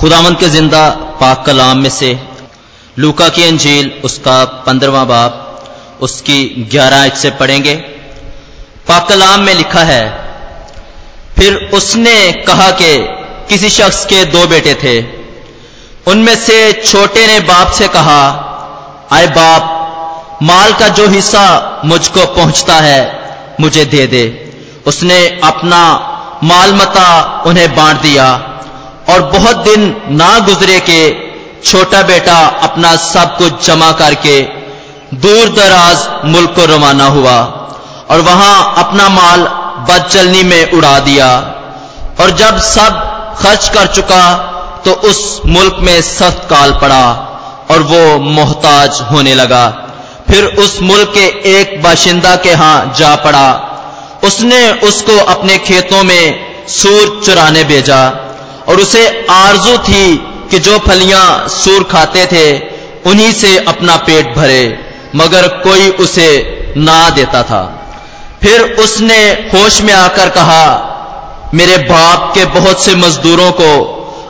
खुदावन के ज़िंदा पाक कलाम में से लूका की अंजील, उसका पंद्रवा बाप उसकी ग्यारह आयत से पढ़ेंगे। पाक कलाम में लिखा है, फिर उसने कहा कि किसी शख्स के दो बेटे थे। उनमें से छोटे ने बाप से कहा, आए बाप, माल का जो हिस्सा मुझको पहुँचता है, मुझे दे दे। उसने अपना माल मता उन्हें बांट दिया। और बहुत दिन ना गुजरे के छोटा बेटा अपना सब कुछ जमा करके दूर दराज मुल्क को रवाना हुआ और वहाँ अपना माल बदचलनी में उड़ा दिया। और जब सब खर्च कर चुका तो उस मुल्क में सख्त काल पड़ा और वो मोहताज होने लगा। फिर उस मुल्क के एक बाशिंदा के यहाँ जा पड़ा। उसने उसको अपने खेतों में सूर चुराने भेजा। और उसे आरज़ू थी कि जो फलियाँ सूर खाते थे, उन्हीं से अपना पेट भरे, मगर कोई उसे ना देता था। फिर उसने होश में आकर कहा, मेरे बाप के बहुत से मजदूरों को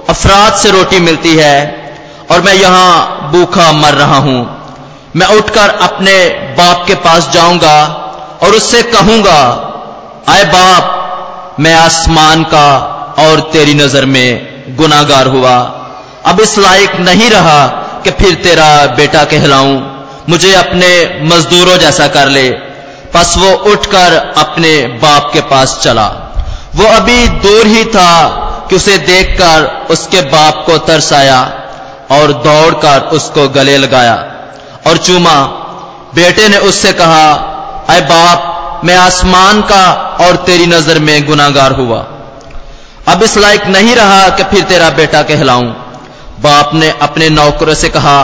अफराद से रोटी मिलती है, और मैं यहाँ भूखा मर रहा हूँ। मैं उठकर अपने बाप के पास जाऊँगा और उससे कहूँगा, आए बाप, मैं आसमान का और तेरी नज़र में गुनागार हुआ। अब इस लायक नहीं रहा कि फिर तेरा बेटा कहलाऊं। मुझे अपने मजदूरों जैसा कर ले। बस वो उठकर अपने बाप के पास चला। वो अभी दूर ही था कि उसे देखकर उसके बाप को तरस आया और दौड़कर उसको गले लगाया। और चूमा, बेटे ने उससे कहा, अय बाप, मैं आसमान का और तेरी नज़र में गुनागार हुआ। अब इस लायक नहीं रहा कि फिर तेरा बेटा कहलाऊं। बाप ने अपने नौकरों से कहा,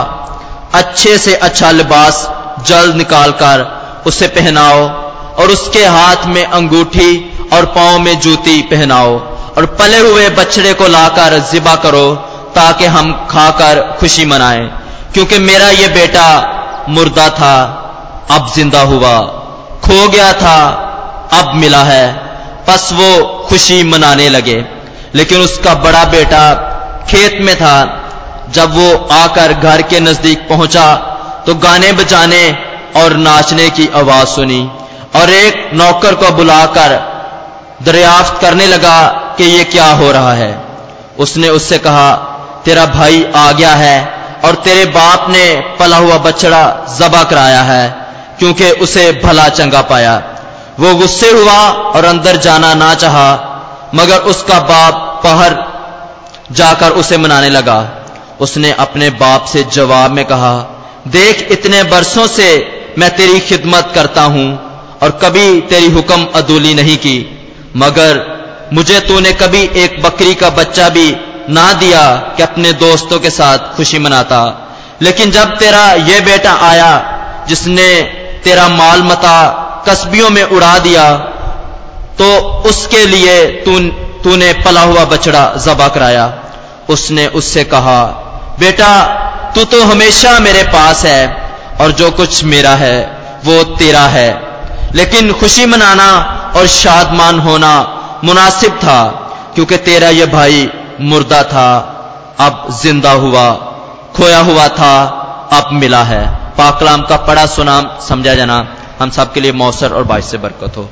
अच्छे से अच्छा लिबास जल्द निकालकर उसे पहनाओ और उसके हाथ में अंगूठी और पाँव में जूती पहनाओ और पले हुए बछड़े को लाकर जिबा करो ताकि हम खाकर खुशी मनाएँ। क्योंकि मेरा ये बेटा मुर्दा था, अब ज़िंदा हुआ। खो गया था, अब मिला है। बस वो खुशी मनाने लगे। लेकिन उसका बड़ा बेटा खेत में था। जब वो आकर घर के नज़दीक पहुँचा तो गाने बजाने और नाचने की आवाज़ सुनी और एक नौकर को बुलाकर दरियाफ्त करने लगा कि ये क्या हो रहा है। उसने उससे कहा, तेरा भाई आ गया है और तेरे बाप ने पला हुआ बछड़ा जबा कराया है, क्योंकि उसे भला चंगा पाया। वो गुस्से हुआ और अंदर जाना ना चाहा मगर उसका बाप पहर जाकर उसे मनाने लगा। उसने अपने बाप से जवाब में कहा, देख, इतने बरसों से मैं तेरी खिदमत करता हूँ और कभी तेरी हुक्म अदूली नहीं की। मगर मुझे तूने कभी एक बकरी का बच्चा भी ना दिया कि अपने दोस्तों के साथ खुशी मनाता। लेकिन जब तेरा यह बेटा आया, जिसने तेरा माल मता कस्बियों में उड़ा दिया तो उसके लिए तूने पला हुआ बछड़ा जबा कराया। उसने उससे कहा, बेटा, तू तो हमेशा मेरे पास है और जो कुछ मेरा है, वो तेरा है। लेकिन खुशी मनाना और शादमान होना मुनासिब था, क्योंकि तेरा यह भाई मुर्दा था, अब ज़िंदा हुआ, खोया हुआ था, अब मिला है। पाकलाम का पड़ा सुनाम, समझा जाना, हम सबके लिए मौसर और बाइश से बरकत हो।